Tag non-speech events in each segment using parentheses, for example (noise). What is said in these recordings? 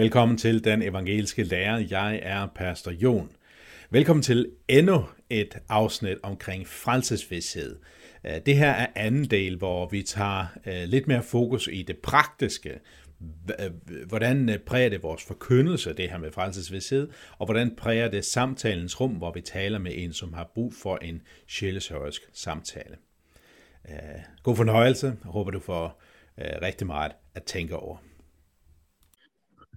Velkommen til Den Evangeliske Lærer. Jeg er Pastor Jon. Velkommen til endnu et afsnit omkring frelsesvidshed. Øh, det her er anden del, hvor vi tager øh, lidt mere fokus i det praktiske. Øh, hvordan præger det vores forkyndelse, det her med frelsesvidshed, og hvordan præger det samtalens rum, hvor vi taler med en, som har brug for en sjælesørgisk samtale. God fornøjelse. Jeg håber, du får rigtig meget at tænke over.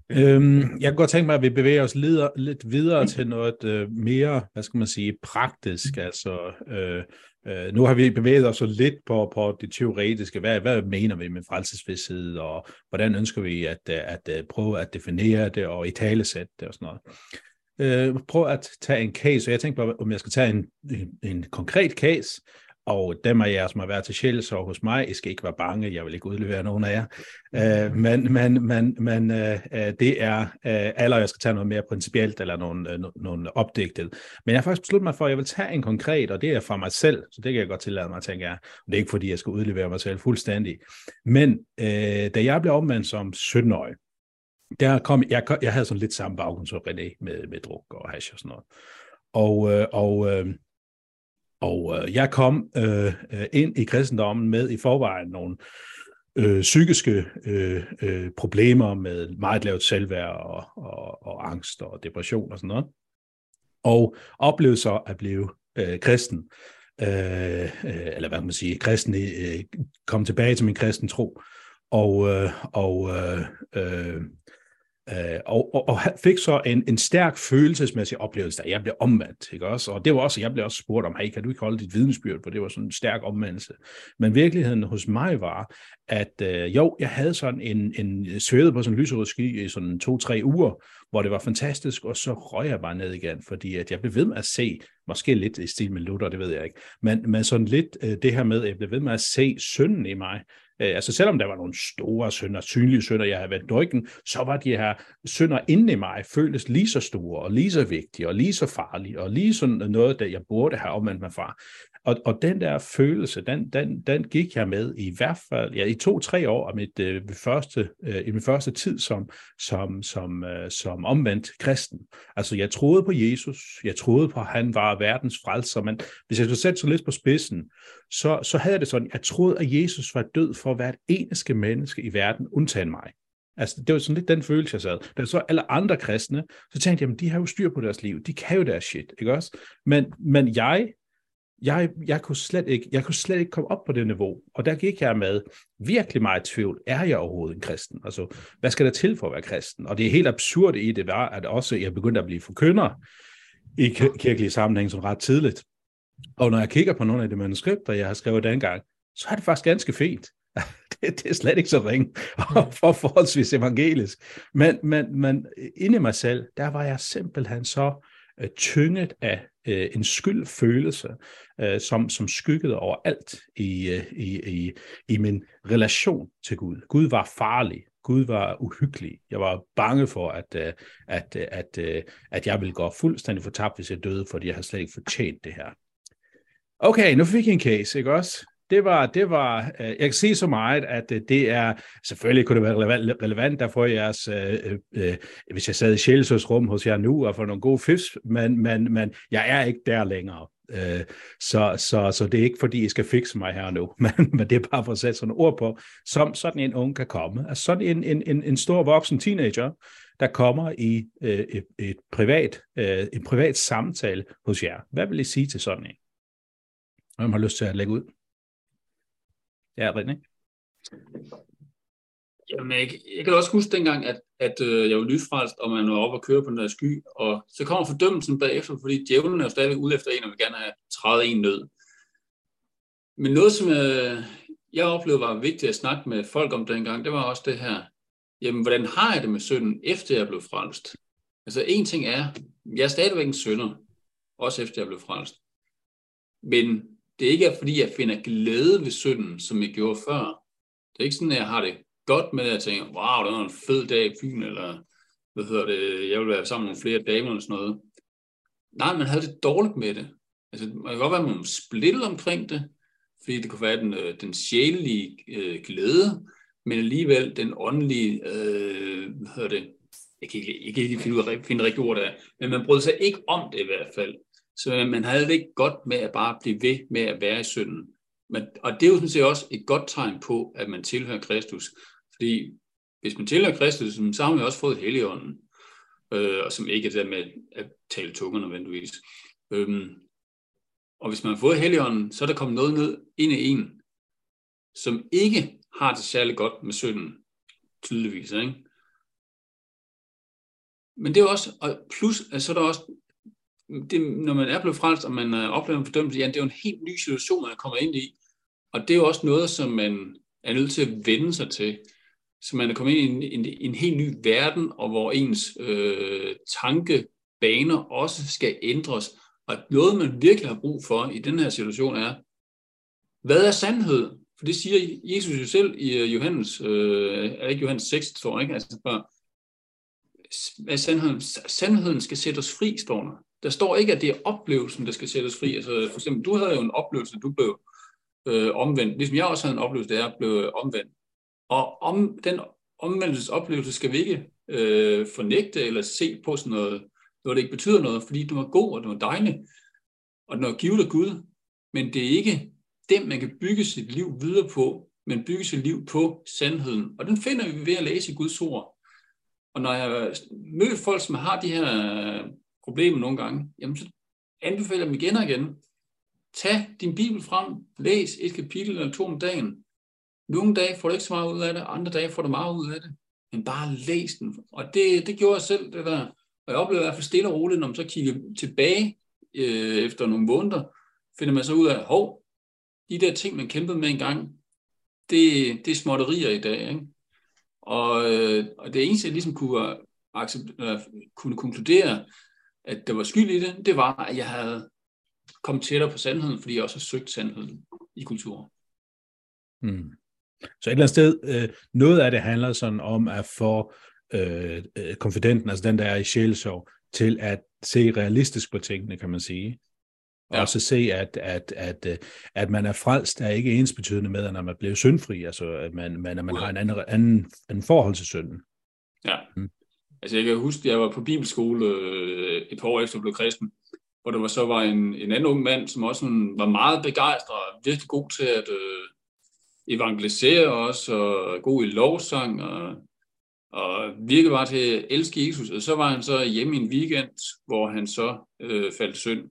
Øhm, jeg kunne godt tænke mig, at vi bevæger os lidt, lidt videre til noget øh, mere, hvad skal man sige, praktisk. Altså, øh, øh, nu har vi bevæget os lidt på, på det teoretiske. Hvad, hvad mener vi med frelsesvidshed, og hvordan ønsker vi at, øh, at, at prøve at definere det og i talesætte det og sådan noget. Øh, prøv at tage en case, og jeg tænkte på, om jeg skal tage en, en, en konkret case, og dem af jer, som har været til sjælsår hos mig, I skal ikke være bange, jeg vil ikke udlevere nogen af jer. Øh, men men, men, men øh, øh det er, øh, eller jeg skal tage noget mere principielt, eller nogle, øh, nogle opdigtet. Men jeg har faktisk besluttet mig for, at jeg vil tage en konkret, og det er fra mig selv, så det kan jeg godt tillade mig at tænke Og det er ikke fordi, jeg skal udlevere mig selv fuldstændig. Men øh, da jeg blev omvendt som 17-årig, der kom, jeg, jeg havde sådan lidt samme baggrund som René med, med druk og hash og sådan noget. Og, øh, og øh, og øh, jeg kom øh, øh, ind i kristendommen med i forvejen nogle øh, psykiske øh, øh, problemer med meget lavt selvværd og, og, og angst og depression og sådan noget. Og oplevede så at blive øh, kristen. Øh, øh, eller hvad kan man sige, kristen, øh, kom tilbage til min kristen tro. Og, øh, og øh, øh, Øh, og, og, og fik så en, en stærk følelsesmæssig oplevelse, da jeg blev omvendt. Ikke også? Og det var også, jeg blev også spurgt om, hey, kan du ikke holde dit vidensbyrd, for det var sådan en stærk omvendelse. Men virkeligheden hos mig var, at øh, jo, jeg havde sådan en, en øh, svævet på sådan en lyserød ski i sådan to-tre uger, hvor det var fantastisk, og så røg jeg bare ned igen, fordi at jeg blev ved med at se, måske lidt i stil med Luther, det ved jeg ikke, men, men sådan lidt øh, det her med, at jeg blev ved med at se synden i mig, Øh, altså selvom der var nogle store sønder, synlige synder, jeg havde været ryggen, så var de her synder inde i mig føltes lige så store, og lige så vigtige, og lige så farlige, og lige sådan noget, der jeg burde have omvendt mig fra. Og, og den der følelse, den, den, den gik jeg med i hvert fald ja, i to-tre år af mit, øh, første, øh, i min første tid som, som, som, øh, som omvendt kristen. Altså jeg troede på Jesus, jeg troede på, at han var verdens frelser, men hvis jeg skulle sætte så lidt på spidsen, så, så havde jeg det sådan, jeg troede, at Jesus var død for hvert eneste menneske i verden, undtagen mig. Altså, det var sådan lidt den følelse, jeg sad. Da så alle andre kristne, så tænkte jeg, jamen, de har jo styr på deres liv. De kan jo deres shit, ikke også? Men, men jeg jeg, jeg, kunne slet ikke, jeg kunne slet ikke komme op på det niveau. Og der gik jeg med virkelig meget tvivl. Er jeg overhovedet en kristen? Altså, hvad skal der til for at være kristen? Og det er helt absurd i det var, at også jeg begyndte at blive forkynder i kirkelige sammenhæng som ret tidligt. Og når jeg kigger på nogle af de manuskripter, jeg har skrevet dengang, så er det faktisk ganske fint. (laughs) det, det er slet ikke så ringe og for forholdsvis evangelisk. Men, men, men inde i mig selv, der var jeg simpelthen så øh, tynget af øh, en skyldfølelse, øh, som, som skyggede over alt i, øh, i, i, i min relation til Gud. Gud var farlig. Gud var uhyggelig. Jeg var bange for, at, øh, at, øh, at, at, at jeg ville gå fuldstændig fortabt, hvis jeg døde, fordi jeg har slet ikke fortjent det her. Okay, nu fik jeg en case, ikke også? Det var, det var, øh, jeg kan sige så meget, at øh, det er, selvfølgelig kunne det være relevant, relevant at få jeres, øh, øh, øh hvis jeg sad i Sjælsøs rum hos jer nu og få nogle gode fifs, men, men, men jeg er ikke der længere. Øh, så, så, så det er ikke fordi, I skal fikse mig her nu, (laughs) men, men det er bare for at sætte sådan et ord på, som sådan en ung kan komme. Altså sådan en, en, en, en stor voksen teenager, der kommer i øh, et, et privat, øh, en privat samtale hos jer. Hvad vil I sige til sådan en? Hvem har lyst til at lægge ud? Ja, René? Jamen, jeg, jeg kan også huske dengang, at, at øh, jeg var nyfrelst, og man var oppe og køre på den der sky, og så kommer fordømmelsen bagefter, fordi djævlen er jo stadigvæk ude efter en, og vil gerne have træet en nød. Men noget, som jeg, øh, jeg oplevede var vigtigt at snakke med folk om dengang, det var også det her, jamen, hvordan har jeg det med synden, efter jeg blev frelst? Altså, en ting er, jeg er stadigvæk en synder, også efter jeg blev frelst. Men det ikke er, fordi jeg finder glæde ved synden, som jeg gjorde før. Det er ikke sådan, at jeg har det godt med, at jeg tænker, wow, det var en fed dag i byen, eller hvad hedder det, jeg vil være sammen med flere damer eller sådan noget. Nej, man havde det dårligt med det. Altså, man kan godt være, at man splittet omkring det, fordi det kunne være den, øh, den sjælelige øh, glæde, men alligevel den åndelige, øh, hvad hedder det, jeg kan ikke, jeg kan ikke finde, ud af, finde rigtig ord der, men man brød sig ikke om det i hvert fald. Så man havde det ikke godt med at bare blive ved med at være i synden. Men, og det er jo sådan set også et godt tegn på, at man tilhører Kristus. Fordi hvis man tilhører Kristus, så har man også fået Helligånden, øh, og som ikke er der med at tale tunger nødvendigvis. Øhm, og hvis man har fået Helligånden, så er der kommet noget ned ind i en, som ikke har det særlig godt med synden, tydeligvis. Ikke? Men det er også, og plus, så er der også, det, når man er blevet frelst, og man øh, oplever en fordømmelse, ja, det er jo en helt ny situation, man kommer ind i. Og det er jo også noget, som man er nødt til at vende sig til. Så man er kommet ind i en, en, en helt ny verden, og hvor ens øh, tankebaner også skal ændres. Og noget, man virkelig har brug for i den her situation er, hvad er sandhed? For det siger Jesus jo selv i øh, Johannes, øh, er ikke Johannes 6, tror jeg, ikke? Altså, for, sandheden, sandheden skal sætte os fri, står der. Der står ikke, at det er oplevelsen, der skal sættes fri. Altså, for eksempel, du havde jo en oplevelse, du blev øh, omvendt, ligesom jeg også havde en oplevelse, der jeg blev øh, omvendt. Og om den omvendelsesoplevelse skal vi ikke øh, fornægte eller se på sådan noget, noget, der ikke betyder noget, fordi du var god, og du var dejlig, og den var givet af Gud. Men det er ikke det, man kan bygge sit liv videre på, men bygge sit liv på sandheden. Og den finder vi ved at læse i Guds ord. Og når jeg møder folk, som har de her problemer nogle gange, jamen så anbefaler jeg dem igen og igen. Tag din bibel frem, læs et kapitel eller to om dagen. Nogle dage får du ikke så meget ud af det, andre dage får du meget ud af det. Men bare læs den. Og det, det gjorde jeg selv, det der. Og jeg oplevede i hvert fald stille og roligt, når man så kigger tilbage øh, efter nogle måneder, finder man så ud af, hov, de der ting, man kæmpede med engang, det, det er småtterier i dag. Ikke? Og, øh, og det eneste, jeg ligesom kunne, øh, accept, kunne konkludere, at der var skyld i det, det var, at jeg havde kommet tættere på sandheden, fordi jeg også har søgt sandheden i kulturen. Mm. Så et eller andet sted, øh, noget af det handler sådan om at få øh, øh konfidenten, altså den, der er i sjælsov, til at se realistisk på tingene, kan man sige. Og ja. også se, at, at, at, øh, at man er frelst, er ikke ensbetydende med, at man bliver syndfri, altså at man, man, at man har en anden, anden, anden forhold til synden. Ja. Mm. Altså jeg kan huske, at jeg var på bibelskole øh, et par år efter jeg blev kristen, hvor der var, så var en, en anden ung mand, som også sådan, var meget begejstret og virkelig god til at øh, evangelisere os, og god i lovsang, og, og virkelig var til at elske Jesus. Og så var han så hjemme i en weekend, hvor han så øh, faldt synd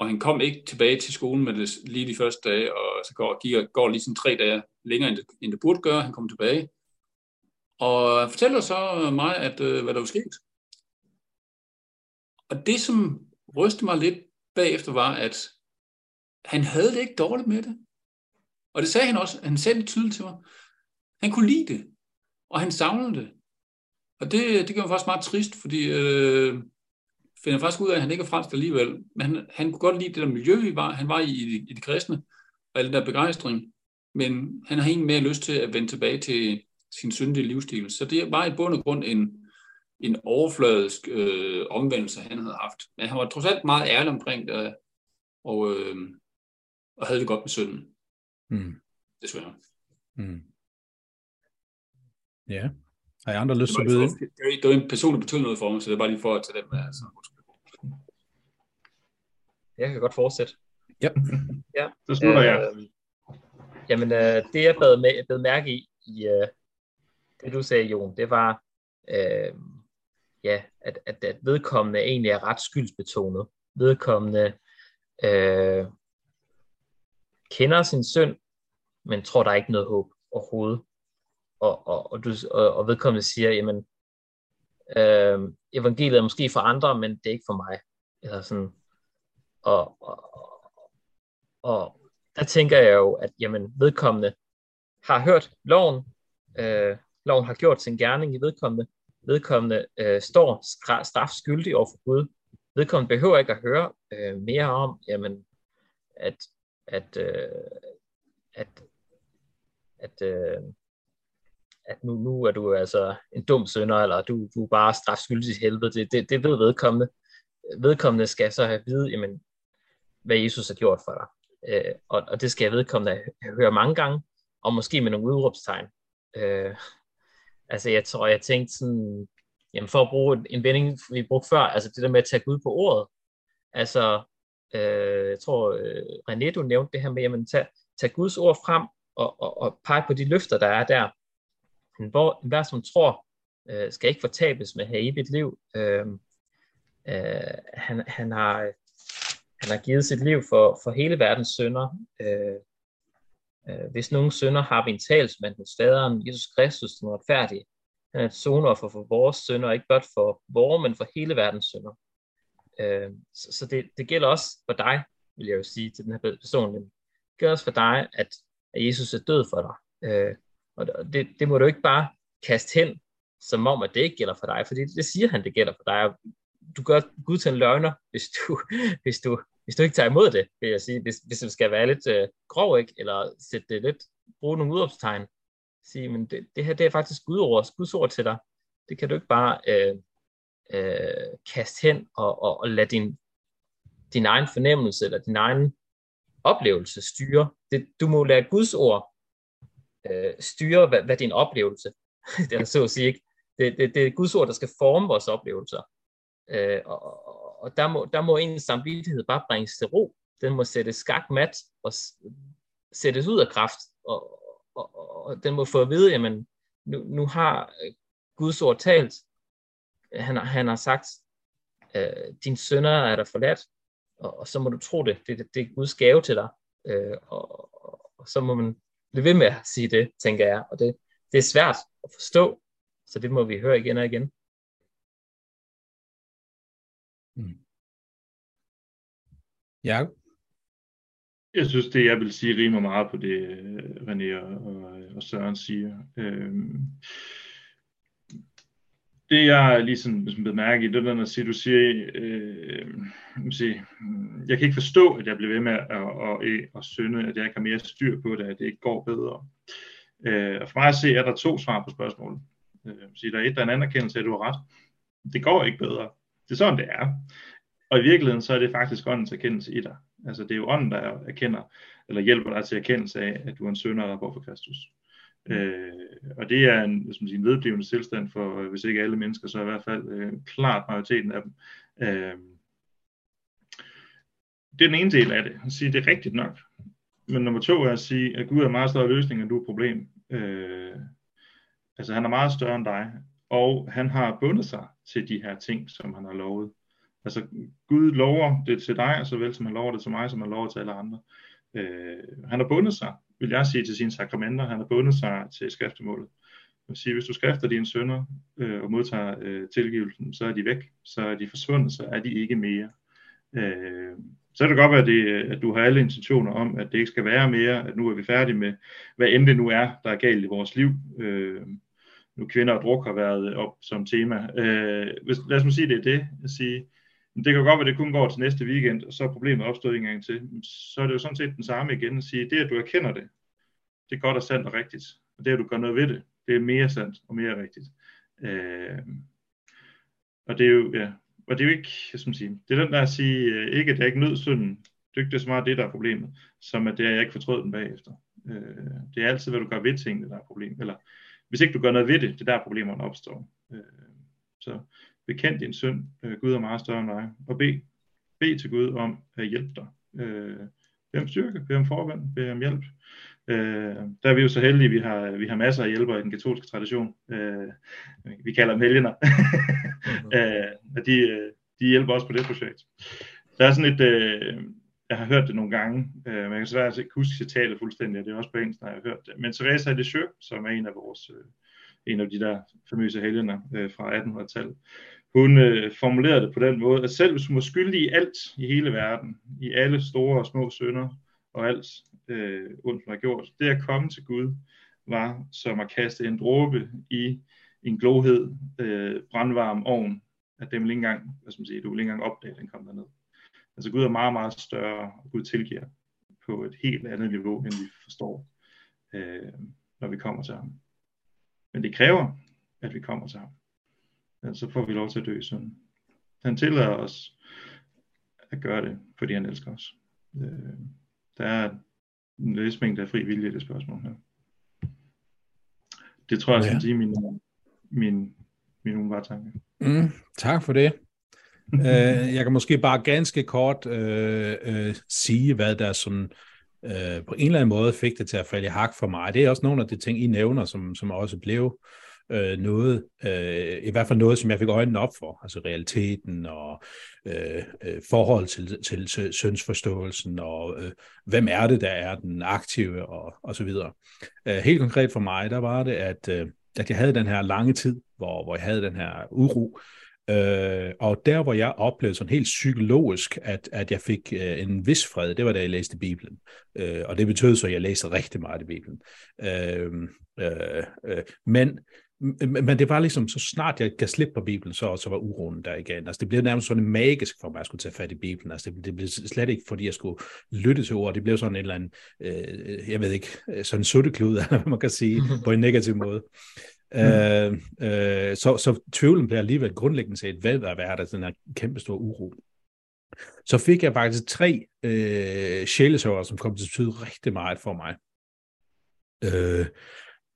og han kom ikke tilbage til skolen med det lige de første dage, og så går, gik, går lige sådan tre dage længere, end det, end det burde gøre. Han kom tilbage, og fortæller så mig, at, øh, hvad der var sket. Og det, som rystede mig lidt bagefter, var, at han havde det ikke dårligt med det. Og det sagde han også, han sagde det tydeligt til mig. Han kunne lide det, og han savnede det. Og det, det gjorde mig faktisk meget trist, fordi øh, finder faktisk ud af, at han ikke er fransk alligevel, men han, han kunne godt lide det der miljø, vi var. Han var i, i, i det kristne, og den der begejstring, men han har egentlig mere lyst til at vende tilbage til sin syndige livsstil. Så det var i bund og grund en, en overfladisk øh, omvendelse, han havde haft. Men han var trods alt meget ærlig omkring det, og, øh, og havde det godt med synden. Mm. Desværre. Mm. Ja. Har I andre lyst til at byde ind? Det var en person, der betød noget for mig, så det er bare lige for at tage den med. Altså. Jeg kan godt fortsætte. Ja. ja. Så slutter jeg. Øh, jamen, øh, det jeg blev, med, blev mærke i, i øh, det du sagde, Jon, det var, øh, ja, at, at, at vedkommende egentlig er ret skyldsbetonet. Vedkommende øh, kender sin søn, men tror, der er ikke noget håb overhovedet og, og, og, du, og, og vedkommende siger, jamen, øh, evangeliet er måske for andre, men det er ikke for mig. Eller sådan. Og, og, og der tænker jeg jo, at jamen, vedkommende har hørt loven, øh, loven har gjort sin gerning i vedkommende, vedkommende øh, står strafskyldig over for Gud. Vedkommende behøver ikke at høre øh, mere om, jamen, at, at, øh, at, at øh, at nu, nu er du altså en dum sønder, eller du, du er bare strafskyldig til helvede. Det, det, det ved vedkommende. Vedkommende skal så have vide, jamen, hvad Jesus har gjort for dig. Øh, og, og det skal jeg vedkommende høre mange gange, og måske med nogle udråbstegn. Øh, Altså, jeg tror, jeg tænkte sådan, jamen for at bruge en vending, vi brugte før, altså det der med at tage Gud på ordet. Altså, øh, jeg tror, øh, René, du nævnte det her med, jamen tag, tag Guds ord frem og, og, og pege på de løfter, der er der. Hvor hver som tror, øh, skal ikke fortabes med have evigt liv. Øh, øh, han, han, har, han har givet sit liv for, for hele verdens sønder. Øh, Øh, hvis nogen sønder har vi en talsmand hos faderen, Jesus Kristus, den retfærdige. Han er et sonoffer for vores sønder, ikke blot for vores, men for hele verdens sønder. Øh, så det, det gælder også for dig, vil jeg jo sige til den her person. Det gælder også for dig, at, at Jesus er død for dig. Øh, og det, det må du ikke bare kaste hen, som om at det ikke gælder for dig, for det, det siger han, det gælder for dig. Du gør Gud til en løgner, hvis du, (laughs) hvis du, hvis du ikke tager imod det, vil jeg sige. Hvis, hvis det skal være lidt øh, grov, ikke? eller sætte det lidt, bruge nogle udopstegn, sige, men det, det her det er faktisk Guds gudsord til dig. Det kan du ikke bare øh, øh, kaste hen og, og, og lade din, din egen fornemmelse eller din egen oplevelse styre. Det, du må lade Guds ord øh, styre, hvad, hvad din oplevelse, (laughs) det er så at sige ikke. Det, det, det er Guds ord, der skal forme vores oplevelser. Øh, og, og der må, der må en samvittighed bare bringes til ro. Den må sættes skakmat og sættes ud af kraft. Og, og, og, og den må få at vide, jamen, nu, nu har øh, Guds ord talt, han, han har sagt, øh, din sønner er der forladt, og, og så må du tro det. Det, det, det er Guds gave til dig. Øh, og, og, og så må man blive ved med at sige det, tænker jeg. Og det, det er svært at forstå, så det må vi høre igen og igen. Mm. Ja. Jeg synes, det jeg vil sige rimer meget på det, øh, René og, og, Søren siger. Øhm, det jeg lige sådan, ligesom bemærke i, det der, når siger, du siger, øh, sige, jeg kan ikke forstå, at jeg bliver ved med at, at, at, at synde, at jeg ikke har mere styr på det, at det ikke går bedre. Øh, for mig at se, er der to svar på spørgsmålet. Øh, sige, der er et, der er en anerkendelse af, at du har ret. Det går ikke bedre. Det er sådan, det er. Og i virkeligheden, så er det faktisk åndens erkendelse i dig. Altså, det er jo ånden, der erkender, eller hjælper dig til erkendelse af, at du er en sønder, der går for Kristus. Øh, og det er en, man siger, en vedblivende tilstand for, hvis ikke alle mennesker, så i hvert fald øh, klart majoriteten af dem. Øh, det er den ene del af det, at sige, det er rigtigt nok. Men nummer to er at sige, at Gud er meget større løsning, end du er problem. Øh, altså han er meget større end dig, og han har bundet sig til de her ting, som han har lovet. Altså Gud lover det til dig, så vel som han lover det til mig, som han lover til alle andre. Øh, han har bundet sig vil jeg sige til sine sakramenter, han har bundet sig til skriftemålet. Man vil sige, hvis du skrifter dine sønner øh, og modtager øh, tilgivelsen, så er de væk, så er de forsvundet, så er de ikke mere. Øh, så kan det godt være, at, det, at du har alle intentioner om, at det ikke skal være mere, at nu er vi færdige med, hvad end det nu er, der er galt i vores liv. Øh, nu kvinder og druk har været op som tema. Øh, hvis, lad os nu sige, det er det. At sige, det kan godt være, at det kun går til næste weekend, og så er problemet opstået en gang til. Så er det jo sådan set den samme igen at sige, det at du erkender det, det er godt og sandt og rigtigt. Og det at du gør noget ved det, det er mere sandt og mere rigtigt. Øh, og det er jo, ja, og det er jo ikke, jeg skal sige, det er den der at sige, øh, ikke at jeg ikke nød synden, det er ikke det så meget det, der er problemet, som at det er, at jeg ikke fortrød den bagefter. Øh, det er altid, hvad du gør ved tingene, der er problemet. Eller hvis ikke du gør noget ved det, det er der problemerne opstår. Øh, så bekend din synd, øh, Gud er meget større end dig, og bed, bed til Gud om at hjælpe dig. Øh, bed om styrke, bed om forvand, bed om hjælp. Øh, der er vi jo så heldige, vi har, vi har masser af hjælpere i den katolske tradition. Øh, vi kalder dem helgener. (laughs) øh, og de, øh, de hjælper også på det projekt. Der er sådan et, øh, jeg har hørt det nogle gange, øh, men jeg kan svært ikke huske citatet fuldstændig, det er også på engelsk, når jeg har hørt det. Men Teresa de Lisieux, som er en af vores, øh, en af de der famøse helgener øh, fra 1800-tallet, hun øh, formulerede det på den måde, at selv hvis hun var skyldig i alt i hele verden, i alle store og små sønder og alt øh, ondt, hun har gjort, det at komme til Gud var som at kaste en dråbe i en glohed, øh, brandvarm ovn, at det vil ikke engang, hvad skal man sige, du vil ikke engang opdage, at den kom derned. Altså Gud er meget, meget større, og Gud tilgiver på et helt andet niveau, end vi forstår, øh, når vi kommer til ham. Men det kræver, at vi kommer til ham så får vi lov til at dø i synden. Han tillader os at gøre det, fordi han elsker os. Øh, der er en vis mængde af fri vilje i det spørgsmål her. Det tror jeg, ja. skal sige min, min, min umiddelbare tanke. Mm, tak for det øh, jeg kan måske bare ganske kort øh, øh, sige, hvad der sådan øh, på en eller anden måde fik det til at falde i hak for mig. Det er også nogle af de ting, I nævner, som, som også blev øh, noget, øh, i hvert fald noget, som jeg fik øjnene op for, altså realiteten og øh, øh, forhold til, til, til og øh, hvem er det, der er den aktive, og, og så videre. Øh, helt konkret for mig, der var det, at, øh, at jeg havde den her lange tid, hvor, hvor jeg havde den her uro, Øh, og der, hvor jeg oplevede sådan helt psykologisk, at, at jeg fik øh, en vis fred, det var da jeg læste Bibelen. Øh, og det betød så, at jeg læste rigtig meget i Bibelen. Øh, øh, øh, men men det var ligesom, så snart jeg gav slip på Bibelen, så, så var uroen der igen. Altså, det blev nærmest sådan magisk for mig, at jeg skulle tage fat i Bibelen. Altså, det, det blev slet ikke, fordi jeg skulle lytte til ord. Det blev sådan en eller anden, øh, jeg ved ikke, sådan en sutteklud, (laughs) eller hvad man kan sige, (laughs) på en negativ måde. Mm. Øh, øh, så, så tvivlen blev alligevel grundlæggende set ved at være der, den her kæmpe store uro. Så fik jeg faktisk tre øh, sjælesøger, som kom til at betyde rigtig meget for mig. Øh,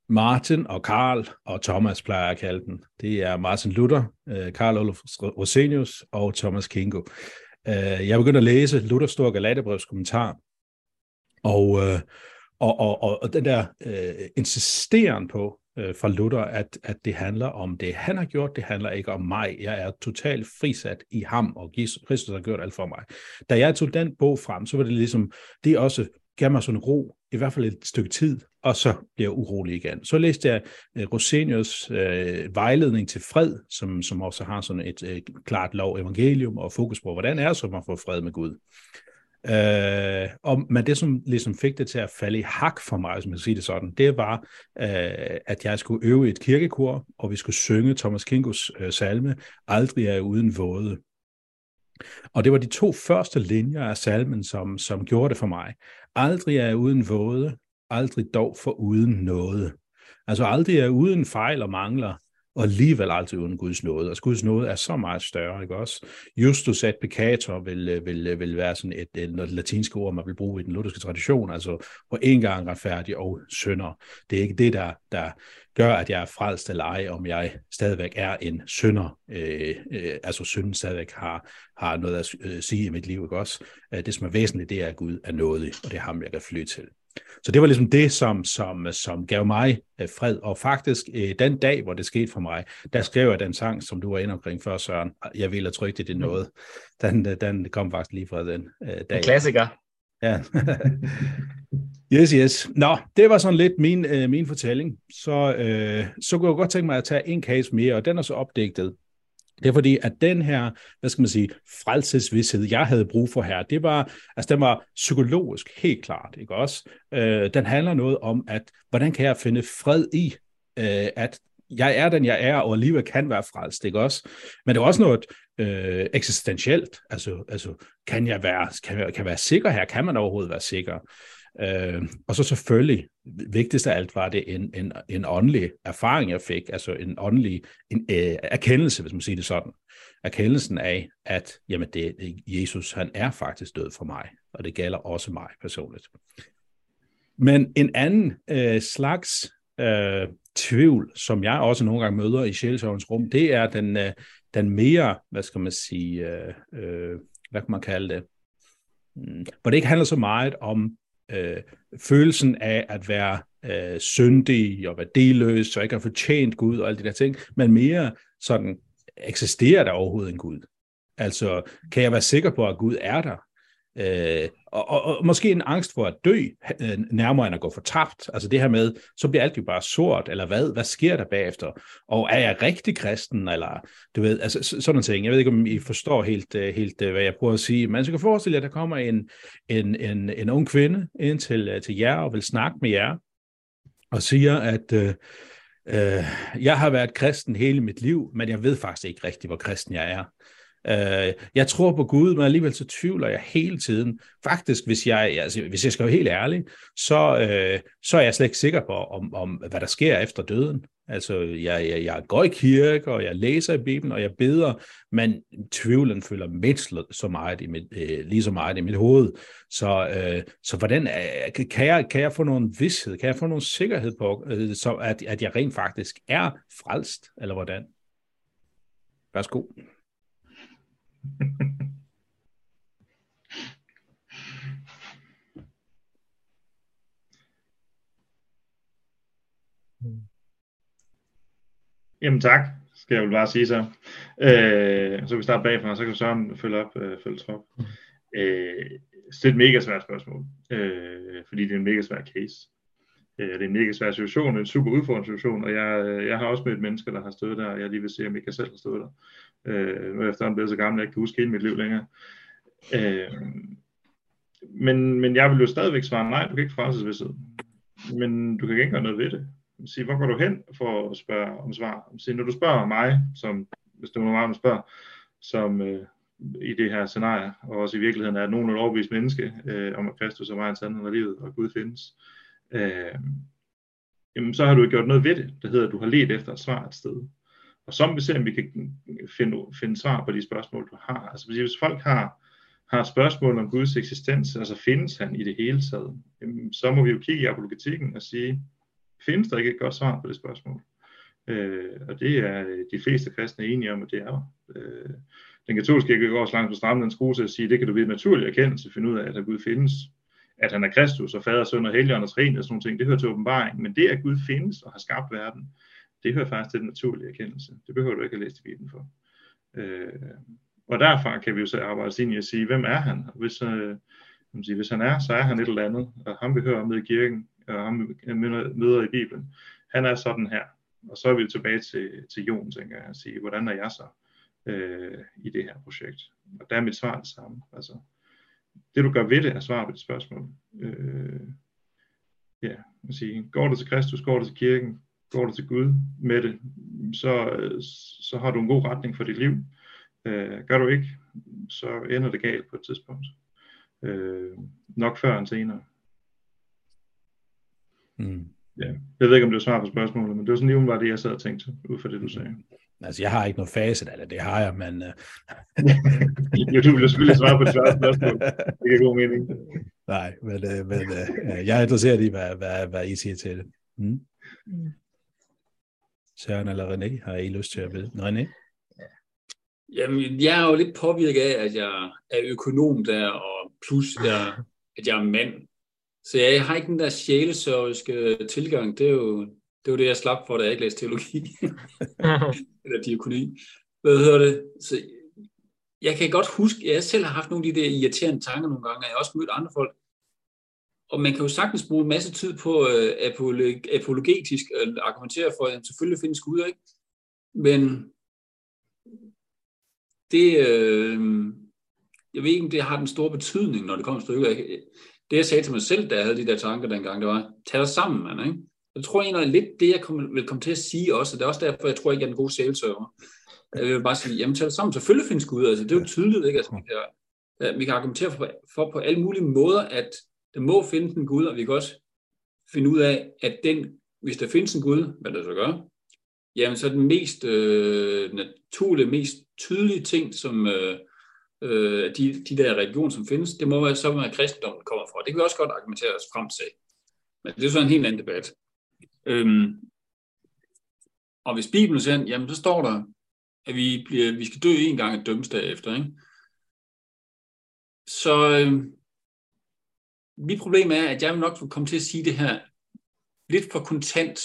Martin og Karl og Thomas plejer jeg at kalde den. Det er Martin Luther, øh, Karl Olof Rosenius og Thomas Kingo. Øh, jeg begyndte at læse Luthers store Galaterbrevs kommentar, og, øh, og, og, og den der øh, insisteren på øh, fra Luther, at, at det handler om det, han har gjort, det handler ikke om mig. Jeg er totalt frisat i ham, og Kristus har gjort alt for mig. Da jeg tog den bog frem, så var det ligesom, det også gav mig sådan ro, i hvert fald et stykke tid, og så bliver jeg urolig igen. Så læste jeg uh, Rosenius uh, vejledning til fred, som, som også har sådan et uh, klart lov evangelium og fokus på, hvordan er det så, man får fred med Gud. Øh, og, men det, som ligesom fik det til at falde i hak for mig, som man siger det sådan, det var, øh, at jeg skulle øve et kirkekor, og vi skulle synge Thomas Kingos øh, salme, Aldrig er uden våde. Og det var de to første linjer af salmen, som, som gjorde det for mig. Aldrig er uden våde, aldrig dog for uden noget. Altså aldrig er uden fejl og mangler, og alligevel aldrig uden Guds nåde. Altså Guds nåde er så meget større, ikke også? Justus et peccator vil, øh, vil, øh, vil være sådan et, et, et latinsk ord, man vil bruge i den lutherske tradition, altså på en gang retfærdig og synder. Det er ikke det, der, der gør, at jeg er frelst eller ej, om jeg stadigvæk er en synder. Øh, øh, altså synden stadigvæk har, har noget at øh, sige i mit liv, ikke også? Øh, det, som er væsentligt, det er, at Gud er nådig, og det er ham, jeg kan fly til. Så det var ligesom det, som, som, som gav mig øh, fred. Og faktisk øh, den dag, hvor det skete for mig, der skrev jeg den sang, som du var inde omkring før, Søren. Jeg ville have trygt det, det noget. Den, den kom faktisk lige fra den øh, dag. En klassiker. Ja. (laughs) yes, yes. Nå, det var sådan lidt min, øh, min fortælling. Så, øh, så kunne jeg godt tænke mig at tage en case mere, og den er så opdigtet. Det er fordi, at den her, hvad skal man sige, frelsesvidshed, jeg havde brug for her, det var, altså den var psykologisk helt klart, ikke også? Øh, den handler noget om, at hvordan kan jeg finde fred i, øh, at jeg er den, jeg er, og alligevel kan være frelst, ikke også? Men det er også noget øh, eksistentielt, altså, altså kan jeg være, kan jeg, kan jeg være sikker her? Kan man overhovedet være sikker? Øh, og så selvfølgelig, vigtigst af alt var det en, en, en åndelig erfaring, jeg fik, altså en åndelig en, øh, erkendelse, hvis man siger det sådan. Erkendelsen af, at jamen det, Jesus, han er faktisk død for mig, og det gælder også mig personligt. Men en anden øh, slags øh, tvivl, som jeg også nogle gange møder i sjælsovens rum, det er den, øh, den mere, hvad skal man sige, øh, øh, hvad kan man kalde det, hmm, hvor det ikke handler så meget om øh, følelsen af at være øh, syndig og værdiløs og ikke har fortjent Gud og alle de der ting, men mere sådan, eksisterer der overhovedet en Gud? Altså, kan jeg være sikker på, at Gud er der? Øh, og, og, og måske en angst for at dø, øh, nærmere end at gå for tabt. Altså det her med, så bliver alt jo bare sort, eller hvad? Hvad sker der bagefter? Og er jeg rigtig kristen, eller du ved, altså sådan en ting. Jeg ved ikke, om I forstår helt, øh, helt øh, hvad jeg prøver at sige, men så kan forestille jer, at der kommer en, en, en, en ung kvinde ind til, øh, til jer og vil snakke med jer, og siger, at øh, øh, jeg har været kristen hele mit liv, men jeg ved faktisk ikke rigtig, hvor kristen jeg er. Øh, jeg tror på Gud, men alligevel så tvivler jeg hele tiden. Faktisk, hvis jeg, altså, hvis jeg skal være helt ærlig, så, øh, så er jeg slet ikke sikker på, om, om hvad der sker efter døden. Altså, jeg, jeg, jeg går i kirke, og jeg læser i Bibelen, og jeg beder, men tvivlen følger mindst så meget i mit, øh, lige så meget i mit hoved. Så, øh, så hvordan øh, kan, jeg, kan jeg få nogen vidshed, kan jeg få nogen sikkerhed på, øh, så at, at jeg rent faktisk er frelst, eller hvordan? Værsgo. Jamen tak, skal jeg vel bare sige så. Øh, så vi starter bagfra, så kan Søren følge op, øh, følge trop. Øh, det er et mega svært spørgsmål, øh, fordi det er en mega svær case. Øh, det er en mega svær situation, en super udfordrende situation, og jeg, øh, jeg har også mødt mennesker, der har stået der, og jeg lige vil se, om jeg selv har stået der. Øh, nu er jeg efterhånden blevet så gammel, at jeg ikke kan huske hele mit liv længere. Øh, men, men jeg vil jo stadigvæk svare nej, du kan ikke frelses ved Men du kan ikke gøre noget ved det. Sige, hvor går du hen for at spørge om svar? Sige, når du spørger mig, som, hvis det er mig, du spørger, som øh, i det her scenarie, og også i virkeligheden er nogen et overbevist menneske, øh, om at Kristus er vejen, sandheden og livet, og Gud findes, øh, øh, jamen, så har du gjort noget ved det, der hedder, at du har let efter et svar et sted. Og så må vi se, om vi kan finde, finde svar på de spørgsmål, du har. Altså hvis folk har, har spørgsmål om Guds eksistens, altså findes han i det hele taget, jamen, så må vi jo kigge i apologetikken og sige, findes der ikke et godt svar på det spørgsmål? Øh, og det er de fleste kristne enige om, at det er øh, Den katolske kirke går også langt på strammen, den skrue til at sige, det kan du ved naturlig erkendelse finde ud af, at Gud findes. At han er Kristus og fader, søn og helligåndens ren og sådan nogle ting, det hører til åbenbaring. Men det, at Gud findes og har skabt verden, det hører faktisk til den naturlige erkendelse. Det behøver du ikke at læse i Bibelen for. Øh, og derfra kan vi jo så arbejde os ind i at sige, hvem er han? Og hvis, øh, sige, hvis han er, så er han et eller andet, og ham vi hører om i kirken, og ham vi møder i Bibelen, han er sådan her. Og så er vi tilbage til, til Jon, tænker jeg, og sige, hvordan er jeg så øh, i det her projekt? Og der er mit svar det samme. Altså, det du gør ved det, er svar på det spørgsmål. Øh, ja, at sige, går du til Kristus, går du til kirken, går du til Gud med det, så, så har du en god retning for dit liv. Øh, gør du ikke, så ender det galt på et tidspunkt. Øh, nok før end senere. Mm. Ja. Jeg ved ikke, om det var svar på spørgsmålet, men det var sådan lige var det, jeg sad og tænkte, ud fra det, du sagde. Altså, jeg har ikke noget facit, eller det har jeg, men... Uh... jo, du vil selvfølgelig svare på det spørgsmål. Det er god mening. Nej, men, uh, men uh, jeg er interesseret i, hvad, hvad, hvad I siger til det. Mm. Søren eller René, har I lyst til at vide? René? Jamen, jeg er jo lidt påvirket af, at jeg er økonom der, og plus, jeg, at jeg er mand. Så jeg har ikke den der sjælesørgiske tilgang. Det er jo det, var det jeg slap for, da jeg ikke læste teologi. (laughs) Eller diakoni. Hvad hedder det? Så jeg kan godt huske, at jeg selv har haft nogle af de der irriterende tanker nogle gange, og jeg har også mødt andre folk. Og man kan jo sagtens bruge en masse tid på uh, apologetisk at argumentere for, at selvfølgelig findes Gud, ikke? Men det, øh, jeg ved ikke, om det har den store betydning, når det kommer til stykket. Det, jeg sagde til mig selv, da jeg havde de der tanker dengang, det var, tag dig sammen, mand, ikke? Jeg tror egentlig lidt det, jeg kom, vil komme til at sige også, og det er også derfor, jeg tror ikke, jeg er en god salesøver. Jeg vil bare sige, jamen tag sammen, selvfølgelig findes Gud, altså det er jo tydeligt, ikke? Altså, vi, kan, vi kan argumentere for, for på alle mulige måder, at der må findes en Gud, og vi kan også finde ud af, at den, hvis der findes en Gud, hvad der så gør, jamen så er den mest øh, naturlige, mest tydelige ting, som øh, øh, de, de der religioner, som findes, det må være så, at kristendommen kommer fra. Det kan vi også godt argumentere os frem til. Men det er så en helt anden debat. Øhm, og hvis Bibelen siger, jamen så står der, at vi, bliver, vi skal dø en gang og dømmes efter. Ikke? Så øh, mit problem er, at jeg vil nok komme til at sige det her lidt for kontant,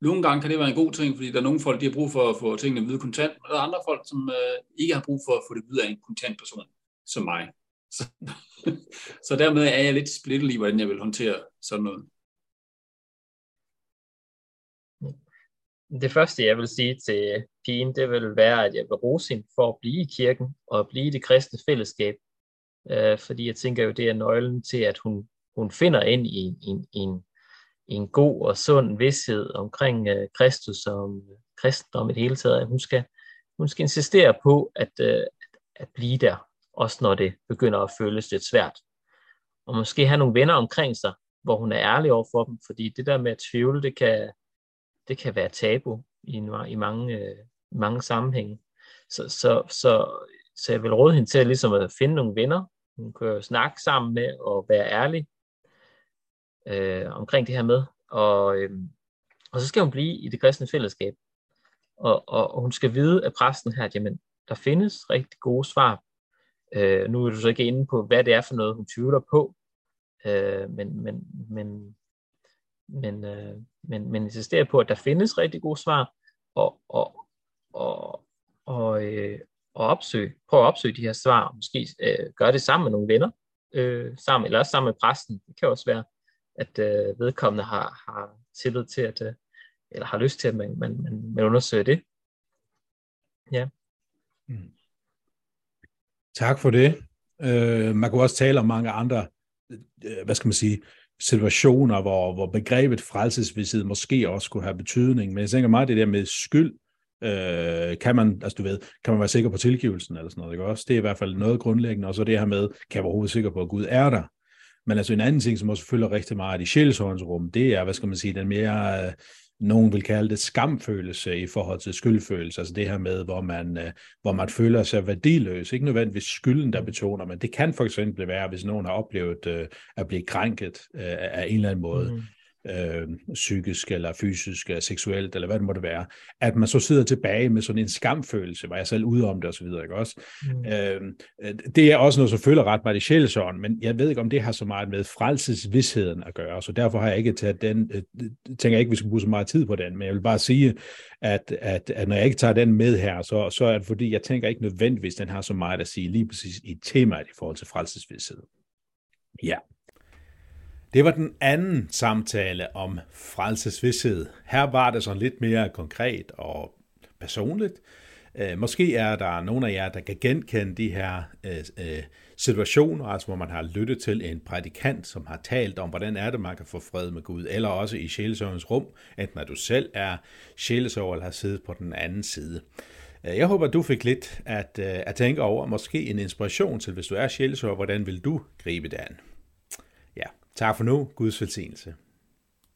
nogle gange kan det være en god ting, fordi der er nogle folk, der har brug for at få tingene at vide kontant, og der er andre folk, som øh, ikke har brug for at få det videre af en kontant person, som mig. (laughs) Så, så dermed er jeg lidt splittet i, hvordan jeg vil håndtere sådan noget. Det første, jeg vil sige til pigen, det vil være, at jeg vil rose hende for at blive i kirken og blive i det kristne fællesskab. Øh, fordi jeg tænker jo, det er nøglen til, at hun, hun finder ind i, i, i en en god og sund vidshed omkring øh, Kristus og om øh, kristendom i det hele taget. Hun skal, hun skal insistere på, at, øh, at blive der, også når det begynder at føles lidt svært. Og måske have nogle venner omkring sig, hvor hun er ærlig over for dem, fordi det der med at tvivle, det kan, det kan være tabu i, en, i mange, øh, mange sammenhænge. Så, så, så, så jeg vil råde hende til at, ligesom at finde nogle venner, hun kan snakke sammen med og være ærlig øh, omkring det her med. Og, øh, og så skal hun blive i det kristne fællesskab. Og, og, og hun skal vide af præsten her, at jamen, der findes rigtig gode svar. Øh, nu er du så ikke inde på, hvad det er for noget, hun tvivler på. Øh, men, men, men, men, øh, men, men insisterer på, at der findes rigtig gode svar. Og, og, og, og, øh, og opsøg, prøv at opsøge de her svar, og måske øh, gøre det sammen med nogle venner, øh, sammen, eller også sammen med præsten. Det kan også være, at øh, vedkommende har, har tillid til, at, øh, eller har lyst til, at man, man, man, man undersøger det. Ja. Mm. Tak for det. Øh, man kunne også tale om mange andre, øh, hvad skal man sige, situationer, hvor, hvor begrebet frelsesvidshed måske også kunne have betydning. Men jeg tænker meget det der med skyld, øh, kan man, altså du ved, kan man være sikker på tilgivelsen eller sådan noget, ikke også? Det er i hvert fald noget grundlæggende, og så det her med, kan jeg overhovedet sikker på, at Gud er der? Men altså en anden ting, som også følger rigtig meget i sjælsårens rum, det er, hvad skal man sige, den mere, øh, nogen vil kalde det skamfølelse i forhold til skyldfølelse, altså det her med, hvor man, øh, hvor man føler sig værdiløs. Ikke nødvendigvis skylden, der betoner, men det kan for eksempel være, hvis nogen har oplevet øh, at blive krænket øh, af en eller anden måde. Mm øh, psykisk eller fysisk eller seksuelt, eller hvad det måtte være, at man så sidder tilbage med sådan en skamfølelse, var jeg selv ude om det og så videre, ikke også? Mm. Øh, det er også noget, som føler ret meget i sjælsånden, men jeg ved ikke, om det har så meget med frelsesvidsheden at gøre, så derfor har jeg ikke taget den, øh, tænker jeg ikke, vi skal bruge så meget tid på den, men jeg vil bare sige, at, at, at når jeg ikke tager den med her, så, så er det fordi, jeg tænker ikke nødvendigvis, den har så meget at sige lige præcis i temaet i forhold til frelsesvidshed. Ja. Det var den anden samtale om frelsesvidshed. Her var det sådan lidt mere konkret og personligt. Øh, måske er der nogen af jer, der kan genkende de her øh, øh, situationer, altså hvor man har lyttet til en prædikant, som har talt om, hvordan er det, man kan få fred med Gud, eller også i sjælesøvnens rum, enten at du selv er sjælesøver eller har siddet på den anden side. Øh, jeg håber, du fik lidt at, at tænke over, måske en inspiration til, hvis du er sjælesøver, hvordan vil du gribe det an? Tak for nu. Guds velsignelse.